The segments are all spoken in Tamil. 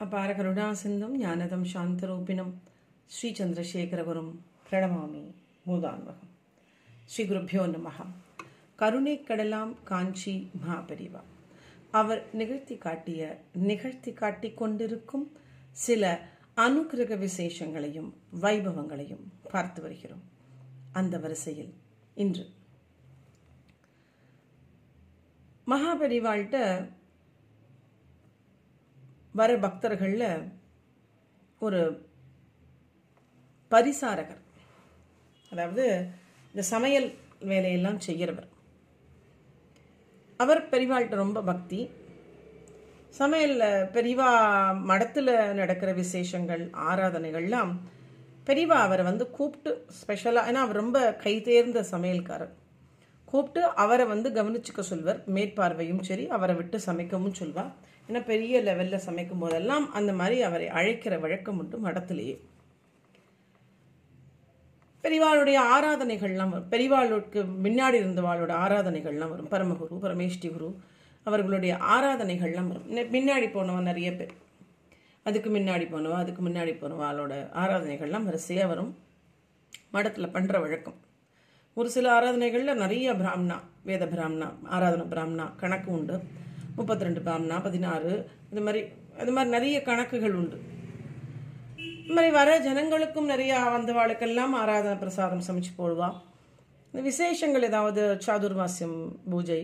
அபார கருணாசிந்தும் ஞானதம் சாந்தரூபிணம் ஸ்ரீ சந்திரசேகரவரும் பிரணமாமி மூதான்வகம் ஸ்ரீ குருப்பியோ நமஹ. கருணை கடலாம் காஞ்சி மகாபரிவா. அவர் நிகழ்த்தி காட்டிய நிகழ்த்தி காட்டிக் கொண்டிருக்கும் சில அனுக்கிரக விசேஷங்களையும் வைபவங்களையும் பார்த்து வருகிறோம். அந்த வரிசையில் இன்று. மகாபரிவாள்கிட்ட வர பக்தர்களில் ஒரு பரிசாரகர். அதாவது இந்த சமையல் வேலையெல்லாம் செய்கிறவர் அவர் பெரிவாள்கிட்ட ரொம்ப பக்தி. சமையலில் பெரிவா மடத்தில் நடக்கிற விசேஷங்கள் ஆராதனைகள்லாம் பெரிவா அவரை வந்து கூப்பிட்டு ஸ்பெஷலாக ஏன்னா அவர் ரொம்ப கைதேர்ந்த சமையல்காரர். கூப்பிட்டு அவரை வந்து கவனிச்சுக்க சொல்வர். மேற்பார்வையும் சரி அவரை விட்டு சமைக்கவும் சொல்வார். ஏன்னா பெரிய லெவலில் சமைக்கும் போதெல்லாம் அந்த மாதிரி அவரை அழைக்கிற வழக்கம் உண்டு மடத்திலேயே. பெரிவாளுடைய ஆராதனைகள்லாம் வரும். பெரிவாளுக்கு முன்னாடி இருந்தவாளோட ஆராதனைகள்லாம் வரும். பரமகுரு பரமேஷ்டி குரு அவர்களுடைய ஆராதனைகள்லாம் வரும். முன்னாடி போனவன் நிறைய பேர். அதுக்கு முன்னாடி போனவா அதுக்கு முன்னாடி போனவாளோட ஆராதனைகள்லாம் வரிசையாக வரும். மடத்தில் பண்ணுற வழக்கம். ஒரு சில ஆராதனைகளில் நிறைய பிராமணா வேத பிராமணா ஆராதனை பிராமணா கணக்கு உண்டு. முப்பத்தி ரெண்டு பாம்னா பதினாறு இது மாதிரி அது மாதிரி நிறைய கணக்குகள் உண்டு. இது மாதிரி வர ஜனங்களுக்கும் நிறைய வந்தவாளுக்கெல்லாம் ஆராதனை பிரசாதம் சமைச்சு போடுவா. இந்த விசேஷங்கள் ஏதாவது சாதுர்மாசியம் பூஜை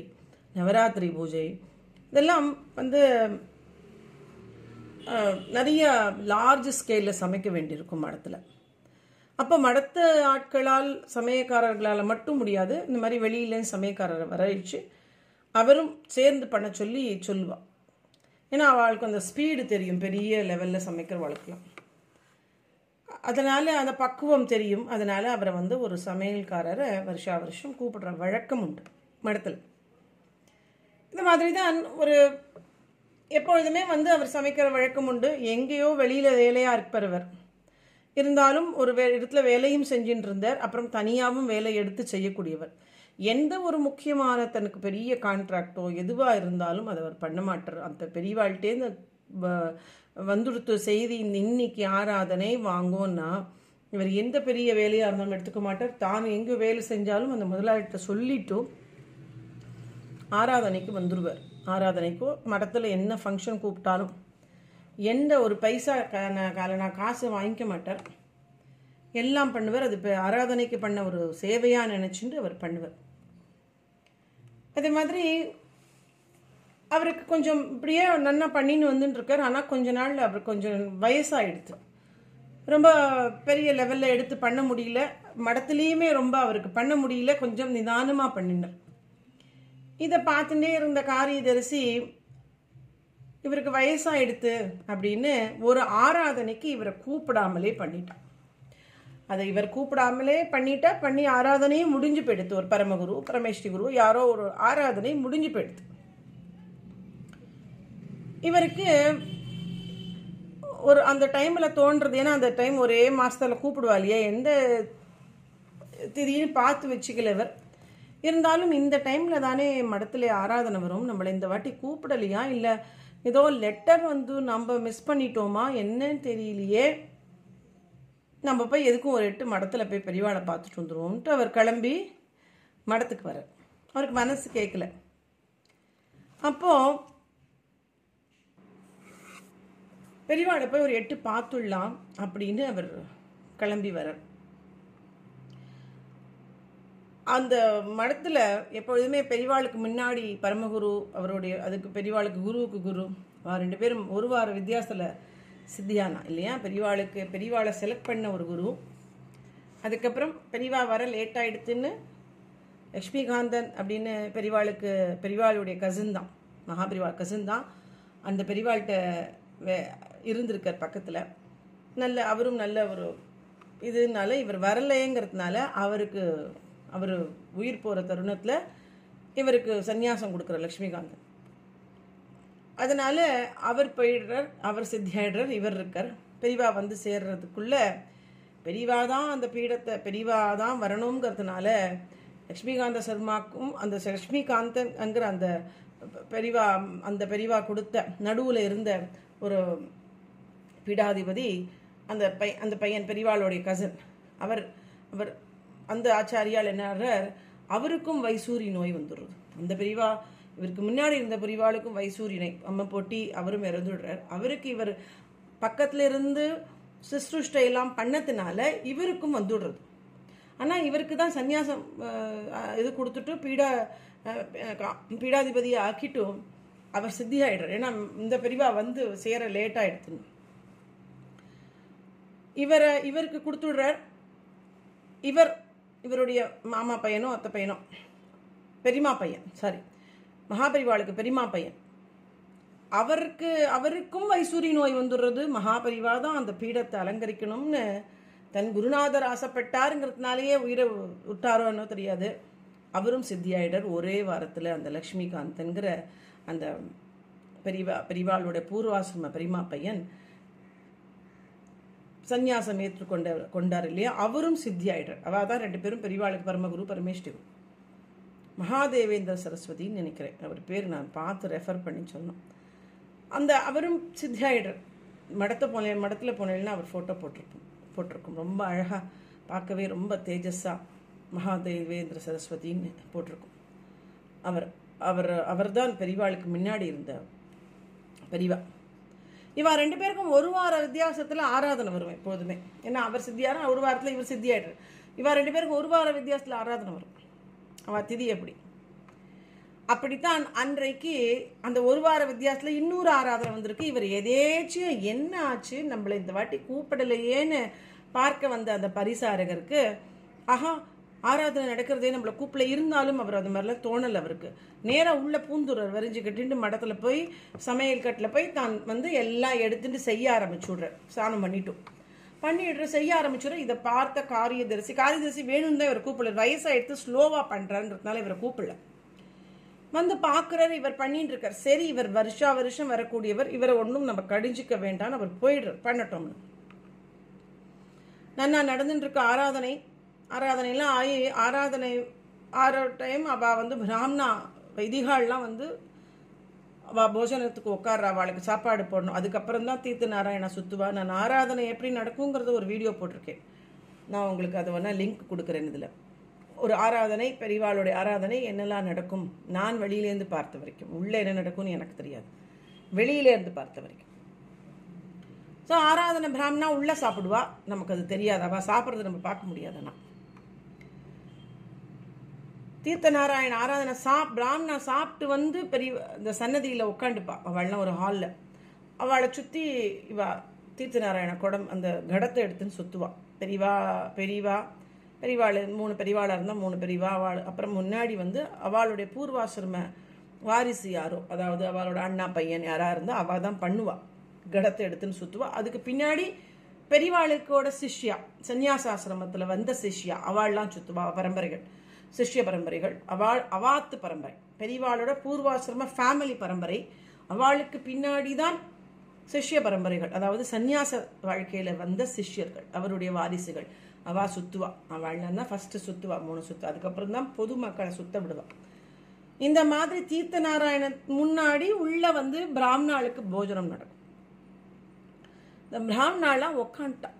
நவராத்திரி பூஜை இதெல்லாம் வந்து நிறைய லார்ஜ் ஸ்கேலில் சமைக்க வேண்டியிருக்கும் மடத்தில். அப்போ மடத்து ஆட்களால் சமயக்காரர்களால் மட்டும் முடியாது. இந்த மாதிரி வெளியிலேயும் சமயக்காரரை வரவழைச்சு அவரும் சேர்ந்து பண்ண சொல்லி சொல்லுவாள் ஏன்னா அவளுக்கு அந்த ஸ்பீடு தெரியும். பெரிய லெவலில் சமைக்கிற வழக்கலாம். அதனால் அந்த பக்குவம் தெரியும். அதனால் அவரை வந்து ஒரு சமையல்காரரை வருஷா வருஷம் கூப்பிடுற வழக்கம் உண்டு மடத்தில். இந்த மாதிரி தான் ஒரு எப்பொழுதுமே வந்து அவர் சமைக்கிற வழக்கம் உண்டு. எங்கேயோ வெளியில் வேலையாக இருப்பவர். இருந்தாலும் ஒரு வே இடத்துல வேலையும் செஞ்சுட்டு இருந்தார். அப்புறம் தனியாகவும் வேலை எடுத்து செய்யக்கூடியவர். எந்த ஒரு முக்கியமான தனக்கு பெரிய கான்ட்ராக்டோ எதுவாக இருந்தாலும் அதை அவர் பண்ண மாட்டார். அந்த பெரியவாழ்கிட்டே இந்த வந்துடுத்து செய்தி இன்னைக்கு ஆராதனை வாங்கோன்னா இவர் எந்த பெரிய வேலையாக இருந்தாலும் எடுத்துக்க மாட்டார். தான் எங்கே வேலை செஞ்சாலும் அந்த முதலாளிகிட்ட சொல்லிட்டு ஆராதனைக்கு வந்துடுவார் ஆராதனைக்கோ மடத்தில் என்ன ஃபங்க்ஷன் கூப்பிட்டாலும் எந்த ஒரு பைசா நான் காசு வாங்கிக்க மாட்டார். எல்லாம் பண்ணுவார். அது இப்போ ஆராதனைக்கு பண்ண ஒரு சேவையாக நினச்சிட்டு அவர் பண்ணுவார். அதே மாதிரி அவருக்கு கொஞ்சம் இப்படியே நன்னா பண்ணின்னு வந்துன்னு இருக்கார் ஆனால் கொஞ்ச நாள் அவர் கொஞ்சம் வயசாகிடுது ரொம்ப பெரிய லெவலில் எடுத்து பண்ண முடியல. மடத்துலேயுமே ரொம்ப அவருக்கு பண்ண முடியல. கொஞ்சம் நிதானமாக பண்ணினார். இதை பார்த்துட்டே இருந்த காரியதரிசி இவருக்கு வயசாயிடுத்து அப்படின்னு ஒரு ஆராதனைக்கு இவரை கூப்பிடாமலே பண்ணிட்டான். அதை இவர் கூப்பிடாமலே பண்ணிட்டா பண்ணி ஆராதனையும் முடிஞ்சு போயிடுத்து. ஒரு பரமகுரு பரமேஸ்வரி குரு யாரோ ஒரு ஆராதனை முடிஞ்சு போயிடுத்து. இவருக்கு ஒரு அந்த டைமில் தோன்றது ஏன்னா அந்த டைம் ஒரே மாதத்தில் கூப்பிடுவா இல்லையா? எந்த திடீர்னு பார்த்து வச்சுக்கல இவர். இருந்தாலும் இந்த டைமில் தானே மடத்தில் ஆராதனை வரும். நம்மளை இந்த வாட்டி கூப்பிடலையா? இல்லை ஏதோ லெட்டர் வந்து நம்ம மிஸ் பண்ணிட்டோமா? என்னன்னு தெரியலையே. நம்ம போய் எதுக்கும் ஒரு எட்டு மடத்தில் போய் பெரியவாளை பார்த்துட்டு வந்துடுவோம்ட்டு அவர் கிளம்பி மடத்துக்கு வர அவருக்கு மனசு கேட்கல. அப்போது பெரியவாளை போய் ஒரு எட்டு பார்த்துடலாம் அப்படின்னு அவர் கிளம்பி வர்றார். அந்த மடத்தில் எப்பொழுதுமே பெரியவாளுக்கு முன்னாடி பரமகுரு அவருடைய அதுக்கு பெரியவாளுக்கு குருவுக்கு குரு ரெண்டு பேரும் ஒரு வார வித்தியாசத்தில் சித்தியானா இல்லையா? பெரியவாளுக்கு பெரியவாளை செலக்ட் பண்ண ஒரு குரு. அதுக்கப்புறம் பெரியவா வர லேட் ஆகிடுத்துன்னு லக்ஷ்மிகாந்தன் அப்படின்னு பெரியவாளுக்கு பெரியவாளுடைய கசின் தான் மகாபெரிவா கசின் தான். அந்த பெரியவாள்கிட்ட வே இருந்திருக்கார் பக்கத்தில். நல்ல அவரும் நல்ல ஒரு இதுனால இவர் வரலைங்கிறதுனால அவருக்கு அவர் உயிர் போகிற தருணத்தில் இவருக்கு சந்நியாசம் கொடுக்குற லக்ஷ்மிகாந்தன் அதனால் அவர் போயிடுறார் அவர் சித்தியாயிடுறார் இவர் இருக்கார். பெரியவா வந்து சேர்றதுக்குள்ள பெரியவா தான் அந்த பீடத்தை பெரியவா தான் வரணுங்கிறதுனால லக்ஷ்மிகாந்த சர்மாக்கும் அந்த லக்ஷ்மிகாந்தங்கிற அந்த பெரிவா அந்த பெரிவா கொடுத்த நடுவில் இருந்த ஒரு பீடாதிபதி அந்த பை அந்த பையன் பெரிவாளுடைய கசன் அவர் அவர் அந்த ஆச்சாரியால் என்ன அவருக்கும் வைசூரி நோய் வந்துடுறது அந்த பெரிவா இவருக்கு முன்னாடி இருந்த பெரியவாளுக்கும் வைசூர் இணை. அம்ம போட்டி அவரும் இறந்துடுறார். அவருக்கு இவர் பக்கத்துல இருந்து சிஸ்ருஷ்டை எல்லாம் பண்ணதுனால இவருக்கும் வந்துடுறது. ஆனால் இவருக்கு தான் சந்நியாசம் இது கொடுத்துட்டு பீடா கா- பீடாதிபதியை ஆக்கிட்டும் அவர் சித்தியாயிடுறார். ஏன்னா இந்த பிரிவா வந்து சேர லேட் ஆயிடுதுன்னு இவரை இவருக்கு கொடுத்துடுறார். இவர் இவருடைய மாமா பையனோ அத்தை பையனோ? பெரியமா பையன் சாரி மகாபரிவாளுக்கு பெரியமா பையன். அவருக்கு அவருக்கும் வைசூரி நோய் வந்துடுறது. மகாபரிவா தான் அந்த பீடத்தை அலங்கரிக்கணும்னு தன் குருநாதர் ஆசைப்பட்டாருங்கிறதுனாலேயே உயிரை விட்டாரோ என்னோ தெரியாது. அவரும் சித்தியாயிடர் ஒரே வாரத்தில் அந்த லக்ஷ்மிகாந்த்ங்கிற அந்த பெரியவா பெரியவாளுடைய பூர்வாசிரம பெரியமா பையன் சந்நியாசம் ஏற்றுக்கொண்ட கொண்டார் இல்லையா? அவரும் சித்தியாயிடர் அவள் தான் ரெண்டு பேரும் பெரியவாளுக்கு பரமகுரு பரமேஷ்டிகு மகாதேவேந்திர சரஸ்வதின்னு நினைக்கிறேன். அவர் பேர் நான் பார்த்து ரெஃபர் பண்ணி சொன்னோம் அந்த அவரும் சித்தியாயிடர் மடத்தை போன மடத்தில் போனேன்னா அவர் ஃபோட்டோ போட்டிருப்போம் போட்டிருக்கும். ரொம்ப அழகாக பார்க்கவே ரொம்ப தேஜஸாக மகாதேவேந்திர சரஸ்வதின்னு போட்டிருக்கும். அவர் அவர் அவர்தான் பெரியவாளுக்கு முன்னாடி இருந்த பெரியவா இவா ரெண்டு பேருக்கும் ஒரு வார வித்தியாசத்தில் ஆராதனை வரும் எப்போதுமே. ஏன்னா அவர் சித்தியாரும் ஒரு வாரத்தில் இவர் சித்தியாயிடுறார். இவா ரெண்டு பேருக்கும் ஒரு வார வித்தியாசத்தில் ஆராதனை வரும். அவ திதி எப்படி அப்படித்தான் அன்றைக்கு அந்த ஒரு வார வித்தியாசத்தில் இன்னொரு ஆராதனை வந்திருக்கு. இவர் எதேச்சும் என்ன ஆச்சு? நம்மளை இந்த வாட்டி கூப்பிடலையேன்னு பார்க்க வந்த அந்த பரிசாரகருக்கு ஆஹா ஆராதனை நடக்கிறதே நம்மளை கூப்பிட இருந்தாலும் அவர் அது மாதிரிலாம் தோணல் அவருக்கு. நேராக உள்ள பூந்துடுறார் வரிஞ்சு கட்டிட்டு மடத்தில் போய் சமையல் கட்டில் போய் தான் வந்து எல்லாம் எடுத்துட்டு செய்ய ஆரம்பிச்சு விடுறார் ஸ்நானம் பண்ணிட்டோம். பண்ணிடுற செய்ய ஆரம்பிச்சிடும் இதை பார்த்த காரியதரிசி காரியதரிசி வேணும்னு தான் இவர் கூப்பிடல. வயசாயிடுத்து ஸ்லோவாக பண்ணுறான்றதுனால இவரை கூப்பிடல. வந்து பார்க்குறாரு இவர் பண்ணிட்டு இருக்கார் சரி இவர் வருஷா வருஷம் வரக்கூடியவர் இவரை ஒன்றும் நம்ம கடிஞ்சிக்க வேண்டாம்னு அவர் போயிடுறார் பண்ணட்டோம்னு. நன்னா நடந்துட்டு இருக்க ஆராதனை ஆராதனைலாம் ஆயி ஆராதனை ஆரோ டைம் அவள் வந்து பிராமணா வைதிகால்லாம் வந்து போஜனத்துக்கு உட்கார்றா அவளுக்கு சாப்பாடு போடணும். அதுக்கப்புறம் தான் தீர்த்து நாராயணா சுத்துவா. நான் ஆராதனை எப்படி நடக்குங்கிறத ஒரு வீடியோ போட்டிருக்கேன். நான் உங்களுக்கு அதை வேணால் லிங்க் கொடுக்குறேன் இதில். ஒரு ஆராதனை பெரியவாளுடைய ஆராதனை என்னெல்லாம் நடக்கும்? நான் வெளியிலேருந்து பார்த்த வரைக்கும். உள்ளே என்ன நடக்கும்னு எனக்கு தெரியாது. வெளியிலேருந்து பார்த்த வரைக்கும். ஸோ ஆராதனை பிராமணா உள்ளே சாப்பிடுவா. நமக்கு அது தெரியாது. அவள் சாப்பிட்றது நம்ம பார்க்க முடியாதுண்ணா தீர்த்த நாராயண ஆராதனை சாப் பிராமணா சாப்பிட்டு வந்து பெரிய இந்த சன்னதியில் உட்காந்துப்பா அவள்லாம் ஒரு ஹாலில் அவளை சுற்றி இவா தீர்த்த நாராயண குடம் அந்த கடத்தை எடுத்துன்னு சுற்றுவா பெரியவா பெரியவா பெரியவாள் மூணு பெரியவாளாக இருந்தால் மூணு பெரியவா அவள். அப்புறம் முன்னாடி வந்து அவளுடைய பூர்வாசிரம வாரிசு யாரோ அதாவது அவளோட அண்ணா பையன் யாராக இருந்தால் அவள் தான் பண்ணுவாள் கடத்தை எடுத்துன்னு சுற்றுவா அதுக்கு பின்னாடி பெரியவாளுக்கோட சிஷ்யா சந்நியாசாசிரமத்தில் வந்த சிஷ்யா அவள்லாம் சுற்றுவா பரம்பரைகள். சிஷ்ய பரம்பரைகள். அவள் அவாத்து பரம்பரை. பெரியவாளோட பூர்வாசிரம ஃபேமிலி பரம்பரை. அவளுக்கு பின்னாடி தான் சிஷ்ய பரம்பரைகள். அதாவது சந்நியாச வாழ்க்கையில வந்த சிஷ்யர்கள் அவருடைய வாரிசுகள். அவா சுத்துவா. அவள்னா ஃபர்ஸ்ட் சுத்துவா மூணு சுத்து. அதுக்கப்புறம் தான் பொதுமக்களை சுத்த விடுவான் இந்த மாதிரி தீர்த்த நாராயண முன்னாடி உள்ள வந்து பிராமணாளுக்கு போஜனம் நடக்கும். இந்த பிராமணாலாம் உக்காந்துட்டா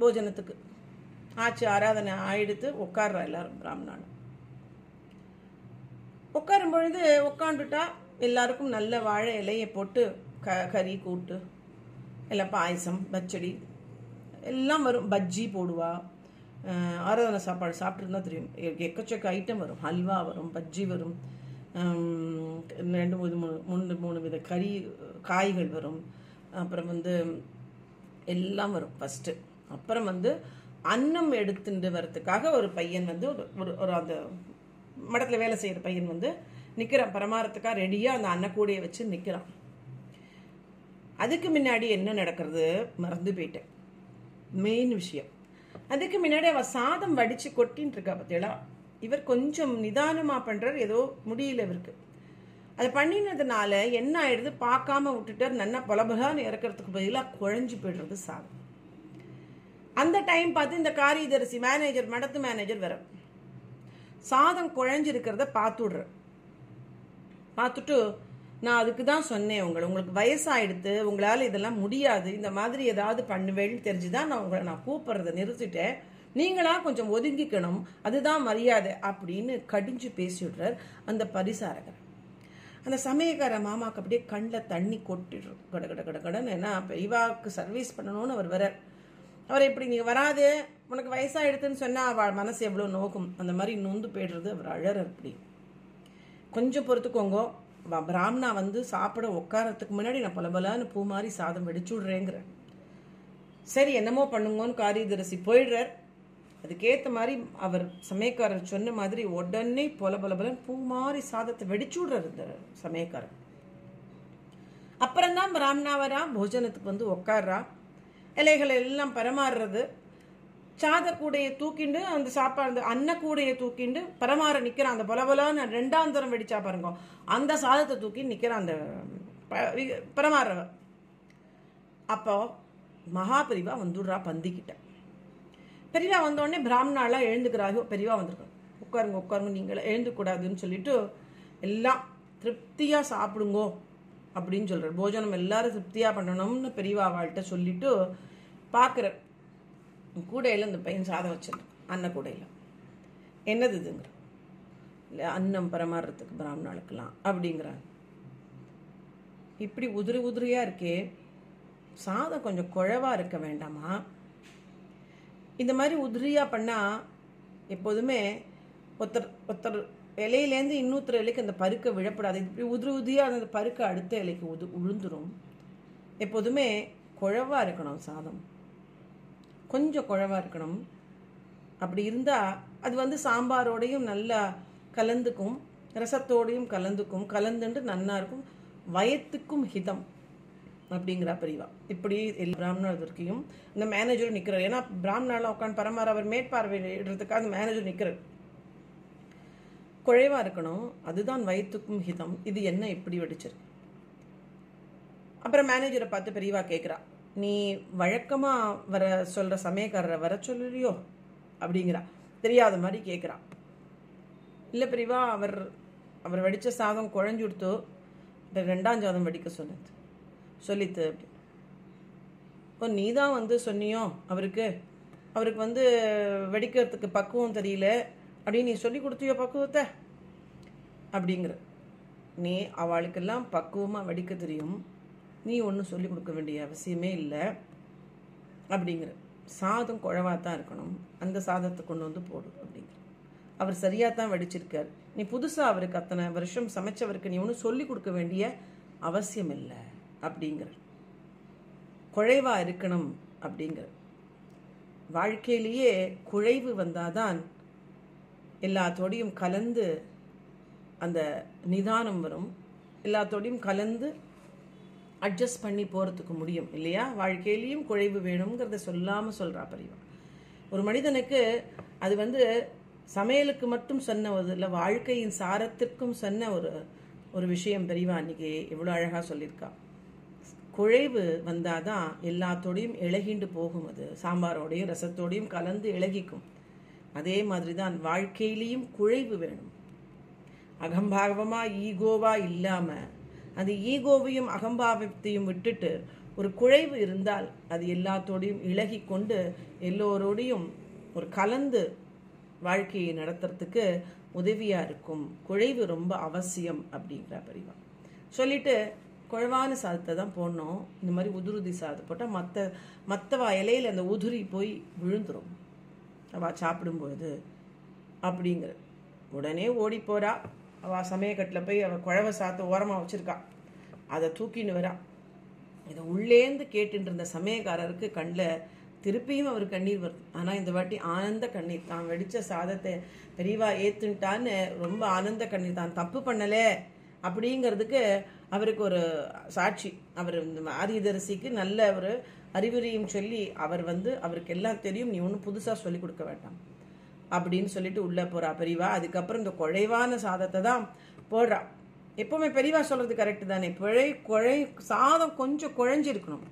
போஜனத்துக்கு. ஆச்சு ஆராதனை ஆயிடுத்து உட்கார்றா எல்லாரும் பிராமணாலும் உட்காரும் பொழுது உட்காந்துட்டா எல்லாருக்கும் நல்ல வாழை இலையை போட்டு க கறி கூட்டு எல்லாம் பாயசம் பச்சடி எல்லாம் வரும். பஜ்ஜி போடுவா. ஆராதனை சாப்பாடு சாப்பிட்டுருந்தா தெரியும். எக்கச்சக்க ஐட்டம் வரும். ஹல்வா வரும் பஜ்ஜி வரும். ரெண்டு மூணு மூணு மூணு மூணு வித கறி காய்கள் வரும். அப்புறம் வந்து எல்லாம் வரும் ஃபஸ்ட்டு அப்புறம் வந்து அன்னம் எடுத்துட்டு வர்றதுக்காக ஒரு பையன் வந்து ஒரு ஒரு ஒரு அந்த மடத்தில் வேலை செய்கிற பையன் வந்து நிற்கிறான் பரமாரத்துக்காக ரெடியாக அந்த அன்னக்கூடையை வச்சு நிற்கிறான் அதுக்கு முன்னாடி என்ன நடக்கிறது? மறந்து போயிட்டேன். மெயின் விஷயம். அதுக்கு முன்னாடி அவள் சாதம் வடித்து கொட்டின்னு இருக்கா பார்த்தீங்களா இவர் கொஞ்சம் நிதானமாக பண்ணுறார் ஏதோ முடியல இவருக்கு. அதை பண்ணினதுனால என்ன ஆயிடுது? பார்க்காம விட்டுட்டார். நல்லா பொலபலான்னு இறக்கிறதுக்கு பதிலாக குழஞ்சு போயிடுறது சாதம். அந்த டைம் பார்த்து இந்த காரியதரிசி மேனேஜர் மடத்து மேனேஜர் வர சாதம் குழஞ்சிருக்கிறத பார்த்துடுற பார்த்துட்டு நான் அதுக்கு தான் சொன்னேன் உங்களை. உங்களுக்கு வயசாயிடுத்து உங்களால் இதெல்லாம் முடியாது. இந்த மாதிரி ஏதாவது பண்ணுவேன்னு தெரிஞ்சுதான் நான் உங்களை நான் கூப்பிட்றத நிறுத்திட்டேன். நீங்களா கொஞ்சம் ஒதுங்கிக்கணும். அதுதான் மரியாதை அப்படின்னு கடிஞ்சு பேசிவிடுறார் அந்த பரிசாரகர். அந்த சமயக்கார மாமாவுக்கு அப்படியே கண்ணில் தண்ணி கொட்டிடுறோம் கட கட கட கடன்னு. ஏன்னா பெரியவாவுக்கு சர்வீஸ் பண்ணணும்னு அவர் வரார் அவர் இப்படி நீங்கள் வராது உனக்கு வயசாகிடுதுன்னு சொன்னால் அவள் மனசு எவ்வளோ நோக்கும். அந்த மாதிரி நொந்து போய்டுறது அவர் அழற அப்படி. கொஞ்சம் பொறுத்துக்கோங்க. வ- பிராமணா வந்து சாப்பிட உட்காரத்துக்கு முன்னாடி நான் பலபலான்னு பூ மாதிரி சாதம் வெடிச்சு விடுறேங்கிறேன் சரி என்னமோ பண்ணுங்கன்னு காரியதரிசி போயிடுறார். அதுக்கேற்ற மாதிரி அவர் சமயக்காரர் சொன்ன மாதிரி உடனே பொல பொல பொலன்னு பூ மாதிரி சாதத்தை வெடிச்சு விடுறாரு இந்த சமயக்காரர். அப்புறம்தான் பிராமணா வரா போஜனத்துக்கு வந்து உட்கார்றா. இலைகளை எல்லாம் பரமாறுறது. சாத கூடையை தூக்கிண்டு அந்த சாப்பாடு அந்த அன்ன கூடையை தூக்கிண்டு பரமாற நிற்கிறான் அந்த பொலபொலான்னு ரெண்டாம் தரம் வெடிச்சா பாருங்க. அந்த சாதத்தை தூக்கி நிற்கிறான் அந்த ப- பரமாறுறவ அப்போ மகாபெரிவா வந்துடுறா பந்திக்கிட்ட. பெரியவா வந்தோடனே பிராமணாலாம் எழுந்துக்கிறாரு. பெரியவா வந்திருக்கோம் உட்காருங்க உட்காருங்க நீங்களே எழுந்துக்கூடாதுன்னு சொல்லிட்டு எல்லாம் திருப்தியாக சாப்பிடுங்கோ. அப்படின்னு சொல்கிறார் போஜனம் எல்லாரும் திருப்தியாக பண்ணணும்னு பெரியவா அவள்கிட்ட சொல்லிட்டு பார்க்குற கூடையில் இந்த பையன் சாதம் வச்சிருக்கான் அன்ன கூடையில். என்னது இதுங்கிற இல்லை அன்னம் பரமாறுறதுக்கு பிராமணாளுக்கெல்லாம் அப்படிங்கிறாங்க இப்படி உதிரி உதிரியாக இருக்கே சாதம் கொஞ்சம் குழவாக இருக்க வேண்டாமா? இந்த மாதிரி உதிரியாக பண்ணால் எப்போதுமே ஒருத்தர் ஒருத்தர் இலையிலேருந்து இன்னொருத்தர் இலைக்கு அந்த பருக்க விழப்படாது. இப்படி உதிரி உதிரியா அந்த பருக்க அடுத்த இலைக்கு உது உழுந்துடும் எப்போதுமே குழவாக இருக்கணும் சாதம். கொஞ்சம் குழவாக இருக்கணும். அப்படி இருந்தால் அது வந்து சாம்பாரோடையும் நல்லா கலந்துக்கும். ரசத்தோடையும் கலந்துக்கும். கலந்துண்டு நன்னா இருக்கும். வயத்துக்கும் ஹிதம் அப்படிங்கிறா பெரியவா இப்படி பிராமணர் பிராமணர்கிட்டையும் இந்த மேனேஜரும் நிற்கிறார் ஏன்னா பிராமணாலாம் உட்காந்து பரமாற அவர் மேற்பார்வையிடுறதுக்காக அந்த மேனேஜர் நிற்கிறார் குறைவாக இருக்கணும். அதுதான் வயிற்றுக்கும் ஹிதம். இது என்ன இப்படி வெடிச்சிருக்கு? அப்புறம் மேனேஜரை பார்த்து பெரியவா கேட்குறா நீ வழக்கமாக வர சொல்கிற சமயக்காரரை வர சொல்லுறியோ அப்படிங்கிறா. தெரியாத மாதிரி கேட்குறா இல்லை பெரியவா அவர் அவர் வடித்த சாதம் குழஞ்சு கொடுத்தோ ரெண்டாம் சாதம் வடிக்க சொன்னது. சொல்லித்து அப்படி. ஓ நீ தான் வந்து சொன்னியோ? அவருக்கு? அவருக்கு வந்து வெடிக்கிறதுக்கு பக்குவம் தெரியல. அப்படின்னு நீ சொல்லி கொடுத்தியோ பக்குவத்தை? அப்படிங்கிற. நீ அவளுக்கெல்லாம் பக்குவமாக வடிக்க தெரியும். நீ ஒன்றும் சொல்லி கொடுக்க வேண்டிய அவசியமே இல்லை. அப்படிங்கிற. சாதம் குழவாக தான் இருக்கணும். அந்த சாதத்தை கொண்டு வந்து போடு அப்படிங்கிற. அவர் சரியாக தான் வடிச்சிருக்கார். நீ புதுசாக அவருக்கு அத்தனை வருஷம் சமைச்சவருக்கு நீ ஒன்றும் சொல்லி கொடுக்க வேண்டிய அவசியம் இல்லை அப்படிங்கிற. குழைவாக இருக்கணும் அப்படிங்கிற. வாழ்க்கையிலேயே குழைவு வந்தாதான் எல்லாத்தோடையும் கலந்து அந்த நிதானம் வரும். எல்லாத்தோடையும் கலந்து அட்ஜஸ்ட் பண்ணி போகிறதுக்கு முடியும் இல்லையா? வாழ்க்கையிலையும் குழைவு வேணுங்கிறத சொல்லாமல் சொல்கிறா பெரியவா ஒரு மனிதனுக்கு அது வந்து சமையலுக்கு மட்டும் சொன்ன ஒரு இல்லை வாழ்க்கையின் சாரத்திற்கும் சொன்ன ஒரு ஒரு விஷயம் பெரியவா அன்னைக்கு எவ்வளோ அழகாக சொல்லியிருக்கா. குழைவு வந்தாதான் எல்லாத்தோடையும் இழகிண்டு போகும் அது. சாம்பாரோடையும் ரசத்தோடையும் கலந்து இழகிக்கும் அதே மாதிரி தான் வாழ்க்கையிலையும் குழைவு வேணும். அகம்பாவமா ஈகோவா இல்லாம அந்த ஈகோவையும் அகம்பாவத்தையும் விட்டுட்டு ஒரு குழைவு இருந்தால் அது எல்லாத்தோடையும் இழகி கொண்டு எல்லோரோடையும் ஒரு கலந்து வாழ்க்கையை நடத்துறதுக்கு உதவியா இருக்கும். குழைவு ரொம்ப அவசியம் அப்படிங்கிற பரிவா. சொல்லிட்டு குழவான சாதத்தை தான் போடணும். இந்த மாதிரி உதுருதி சாதத்தை போட்டால் மற்ற மற்றவா இலையில அந்த உதிரி போய் விழுந்துடும் அவள் சாப்பிடும்பொழுது அப்படிங்கிற. உடனே ஓடி போறா அவள் சமயக்கட்டில் போய் அவள் குழவ சாத்த ஓரமாக வச்சிருக்கா. அதை தூக்கின்னு வரா. இதை உள்ளேந்து கேட்டுட்டு இருந்த சமயக்காரருக்கு கண்ணில் திருப்பியும் அவர் கண்ணீர் வருது. ஆனால் இந்த வாட்டி ஆனந்த கண்ணீர். தான் வெடிச்ச சாதத்தை பெரியவா ஏற்றுன்ட்டான்னு ரொம்ப ஆனந்த கண்ணீர். தான் தப்பு பண்ணலே அப்படிங்கிறதுக்கு அவருக்கு ஒரு சாட்சி. அவர் இந்த ஆரியதரிசிக்கு நல்ல ஒரு அறிவுரையும் சொல்லி அவர் வந்து அவருக்கு எல்லாம் தெரியும். நீ ஒன்றும் புதுசாக சொல்லி கொடுக்க வேண்டாம். அப்படின்னு சொல்லிட்டு உள்ளே போகிறா பெரியவா. அதுக்கப்புறம் இந்த குழைவான சாதத்தை தான் போடுறா. எப்போவுமே பெரியவா சொல்கிறது கரெக்டு தானே. பிழை குழை சாதம் கொஞ்சம் குழஞ்சிருக்கணும்.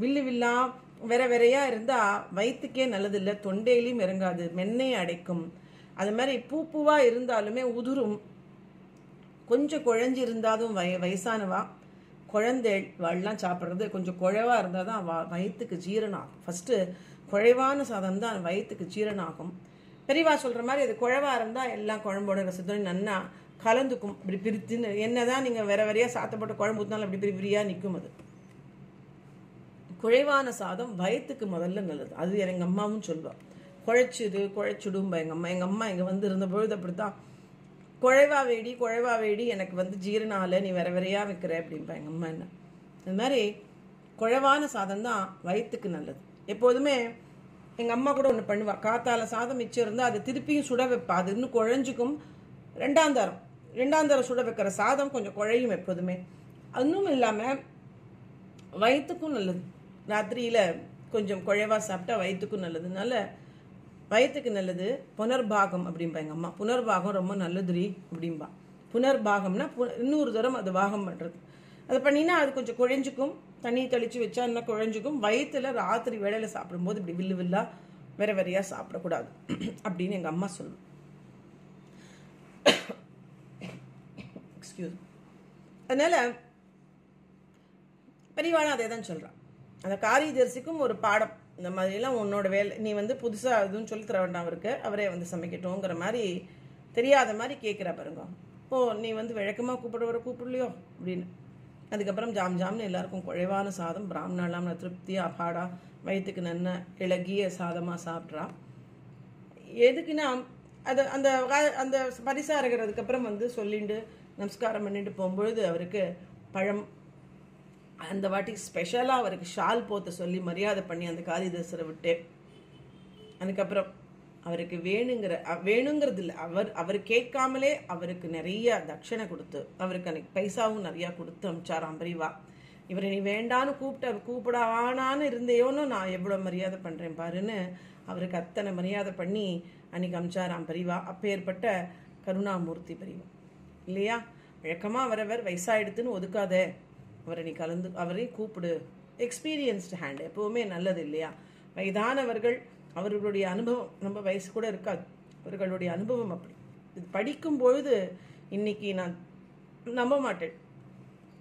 வில்லு வில்லா வேற வேறையா இருந்தால் வயிற்றுக்கே நல்லதில்லை தொண்டையிலையும் இறங்காது மென்னையை அடைக்கும். அது மாதிரி பூ பூவாக இருந்தாலுமே உதிரும். கொஞ்சம் குழஞ்சி இருந்தாலும் வய வயசானவா? குழந்தை வாள்லாம் சாப்பிட்றது கொஞ்சம் குழவாக இருந்தால் தான் வ வயிற்றுக்கு ஜீரணம் ஆகும் ஃபஸ்ட்டு குழைவான சாதம் தான் வயிற்றுக்கு ஜீரணம் ஆகும் பெரியவா சொல்கிற மாதிரி அது குழவாக இருந்தால் எல்லாம் குழம்போட ரசத்தோட நன்னா கலந்துக்கும். இப்படி பிரித்துன்னு என்னதான் நீங்கள் வேற வேறையாக சாத்தப்பட்ட குழம்பு ஊற்றினாலும் அப்படி பிரி பிரியாக நிற்கும் அது. குழைவான சாதம் வயிற்றுக்கு முதல்ல நல்லது. அது எங்கள் அம்மாவும் சொல்லுவாள் குழைச்சிடு குழைச்சிடும்பா எங்கள் அம்மா. எங்கள் அம்மா இங்கே வந்து இருந்த பொழுது அப்படித்தான் குழைவா வேடி குழைவா வேடி எனக்கு வந்து ஜீரண ஆகலை நீ வேற வேறையாக வைக்கிற அப்படின்பா எங்கள் அம்மா என்ன. அது மாதிரி குழைவான சாதம் தான் வயிற்றுக்கு நல்லது. எப்போதுமே எங்கள் அம்மா கூட ஒன்று பண்ணுவாள் காத்தால சாதம் மிச்சம் இருந்தால் அதை திருப்பியும் சுட வைப்பா. அது இன்னும் குழஞ்சிக்கும். ரெண்டாம் தரம். ரெண்டாம் தரம் சுட வைக்கிற சாதம் கொஞ்சம் குழையும் எப்போதுமே. அதுவும் இல்லாமல் வயிற்றுக்கும் நல்லது. ராத்திரியில் கொஞ்சம் குழைவா சாப்பிட்டா வயிற்றுக்கும் நல்லதுனால வயிற்றுக்கு நல்லது புனர்பாகம் அப்படிம்பா எங்கள் அம்மா. புனர்பாகம் ரொம்ப நல்லதுரி அப்படிம்பா. புனர்பாகம்னா பு- இன்னொரு தரம் அது பாகம் பண்ணுறது அதை பண்ணினா அது கொஞ்சம் குழஞ்சிக்கும் தண்ணி தெளித்து வச்சா இன்னும் குழஞ்சிக்கும். வயிற்றுல ராத்திரி வேளையில் சாப்பிடும்போது இப்படி வில்லு வில்லா வேற வேறையாக சாப்பிடக்கூடாது அப்படின்னு எங்கள் அம்மா சொல்லும். எக்ஸ்கியூஸ் அதனால பெரியவாளும் அதே தான் சொல்கிறான் அந்த காரியதரிசிக்கும் ஒரு பாடம். இந்த மாதிரிலாம் உன்னோட வேலை நீ வந்து புதுசாக எதுவும் சொல்லி தர வேண்டாம் அவருக்கு. அவரே வந்து சமைக்கட்டும்ங்கிற மாதிரி தெரியாத மாதிரி கேட்குறா பாருங்க. ஓ நீ வந்து வழக்கமாக கூப்பிடுவர கூப்பிடலையோ? அப்படின்னு. அதுக்கப்புறம் ஜாம் ஜாம்னு எல்லாருக்கும் குறைவான சாதம் பிராமணாலாம் திருப்தியாக அபாடா வயிற்றுக்கு நன்ன இளகிய சாதமாக சாப்பிட்றா. எதுக்குன்னா அது அந்த அந்த பரிசாக இருக்கிறதுக்கப்புறம் வந்து சொல்லிட்டு நமஸ்காரம் பண்ணிட்டு போகும்பொழுது அவருக்கு பழம் அந்த வாட்டி ஸ்பெஷலாக அவருக்கு ஷால் போத்த சொல்லி மரியாதை பண்ணி அந்த காளிதாசரை விட்டு. அதுக்கப்புறம் அவருக்கு வேணுங்கிற வேணுங்கிறது இல்லை. அவர் அவர் கேட்காமலே அவருக்கு நிறைய தட்சணை கொடுத்து அவருக்கு அன்னைக்கு பைசாவும் நிறையா கொடுத்து அமிச்சார் பெரியவா இவரை நீ வேண்டான்னு கூப்பிட்ட கூப்பிடானான்னு இருந்தேயோன்னு நான் எவ்வளோ மரியாதை பண்ணுறேன் பாருன்னு அவருக்கு அத்தனை மரியாதை பண்ணி அன்னைக்கு அமிச்சாராம் பரிவா அப்பேற்பட்ட கருணாமூர்த்தி பரிவா. இல்லையா? வழக்கமாக அவரவர் வயசாயிடுத்துன்னு ஒதுக்காத அவரை நீ கலந்து அவரே கூப்பிடு. எக்ஸ்பீரியன்ஸ்டு ஹேண்ட் எப்பவுமே நல்லது இல்லையா? வயதானவர்கள் அவர்களுடைய அனுபவம் நம்ம வயசு கூட இருக்காது. அவர்களுடைய அனுபவம் அப்படி. இது படிக்கும் பொழுது இன்னைக்கு நான் நம்ப மாட்டேன்.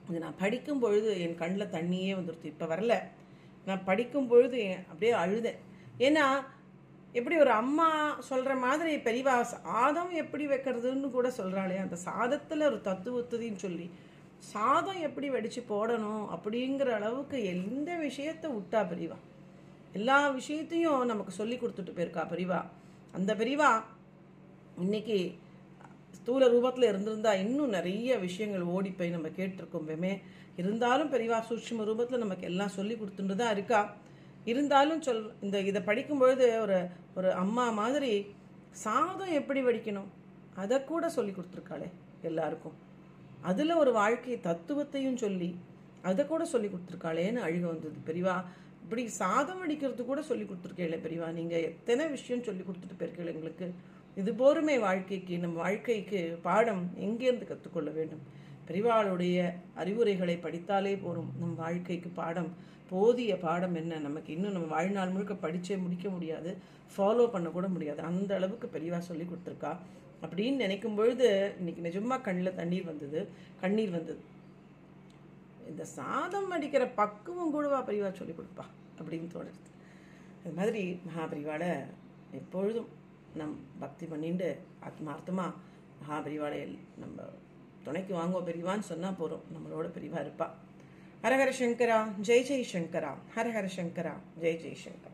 இது நான் படிக்கும் பொழுது என் கண்ணில் தண்ணியே வந்துடுச்சு இப்போ வரல. நான் படிக்கும் பொழுது அப்படியே அழுதேன். ஏன்னா எப்படி ஒரு அம்மா சொல்கிற மாதிரி பெரியவா சாதம் எப்படி வைக்கிறதுன்னு கூட சொல்கிறாளே அந்த சாதத்தில் ஒரு தத்துவத்துதின்னு சொல்லி சாதம் எப்படி வடித்து போடணும் அப்படிங்கிற அளவுக்கு எந்த விஷயத்தை விட்டா பெரியவா எல்லா விஷயத்தையும் நமக்கு சொல்லி கொடுத்துட்டு போயிருக்கா பெரியவா அந்த பெரியவா இன்னைக்கு ஸ்தூல ரூபத்தில் இருந்திருந்தா இன்னும் நிறைய விஷயங்கள் ஓடி போய் நம்ம கேட்டிருக்கோமே இருந்தாலும் பெரியவா சூட்சம ரூபத்தில் நமக்கு எல்லாம் சொல்லி கொடுத்துட்டு தான் இருக்கா. இருந்தாலும் சொல் இந்த இதை படிக்கும்பொழுது ஒரு ஒரு அம்மா மாதிரி சாதம் எப்படி வடிக்கணும்? அதை கூட சொல்லி கொடுத்துருக்காளே எல்லாருக்கும். அதில் ஒரு வாழ்க்கை தத்துவத்தையும் சொல்லி அதை கூட சொல்லி கொடுத்துருக்காளேன்னு அழுக வந்தது. பெரியவா இப்படி சாதம் அடிக்கிறது கூட சொல்லி கொடுத்துருக்கீங்களே பெரியவா. நீங்கள் எத்தனை விஷயம் சொல்லி கொடுத்துட்டு போயிருக்கீங்க எங்களுக்கு? இது போருமே வாழ்க்கைக்கு நம் வாழ்க்கைக்கு பாடம் எங்கேருந்து கற்றுக்கொள்ள வேண்டும்? பெரிவாளுடைய அறிவுரைகளை படித்தாலே போதும் நம் வாழ்க்கைக்கு பாடம் போதிய பாடம் என்ன? நமக்கு இன்னும் நம்ம வாழ்நாள் முழுக்க படிச்சே முடிக்க முடியாது. ஃபாலோ பண்ண கூட முடியாது. அந்த அளவுக்கு பெரியவா சொல்லி கொடுத்துருக்கா. அப்படின்னு நினைக்கும் பொழுது இன்னைக்கு நிஜமா கண்ணில் தண்ணீர் வந்தது கண்ணீர் வந்தது. இந்த சாதம் அடிக்கிற பக்குவம் கூடவா பெரியவா சொல்லி கொடுப்பா அப்படின்னு தோணுது. அது மாதிரி மகாபரிவாளை எப்பொழுதும் நம் பக்தி பண்ணிட்டு ஆத்மார்த்தமாக மகாபரிவாளை நம்ம துணைக்கு வாங்குவோம் பெரியவான்னு சொன்னால் போகிறோம் நம்மளோட பெரியவா இருப்பா. ஹரஹர சங்கரா ஜெய் ஜெய் சங்கரா ஹரஹர சங்கரா ஜெய் ஜெய் சங்கரா.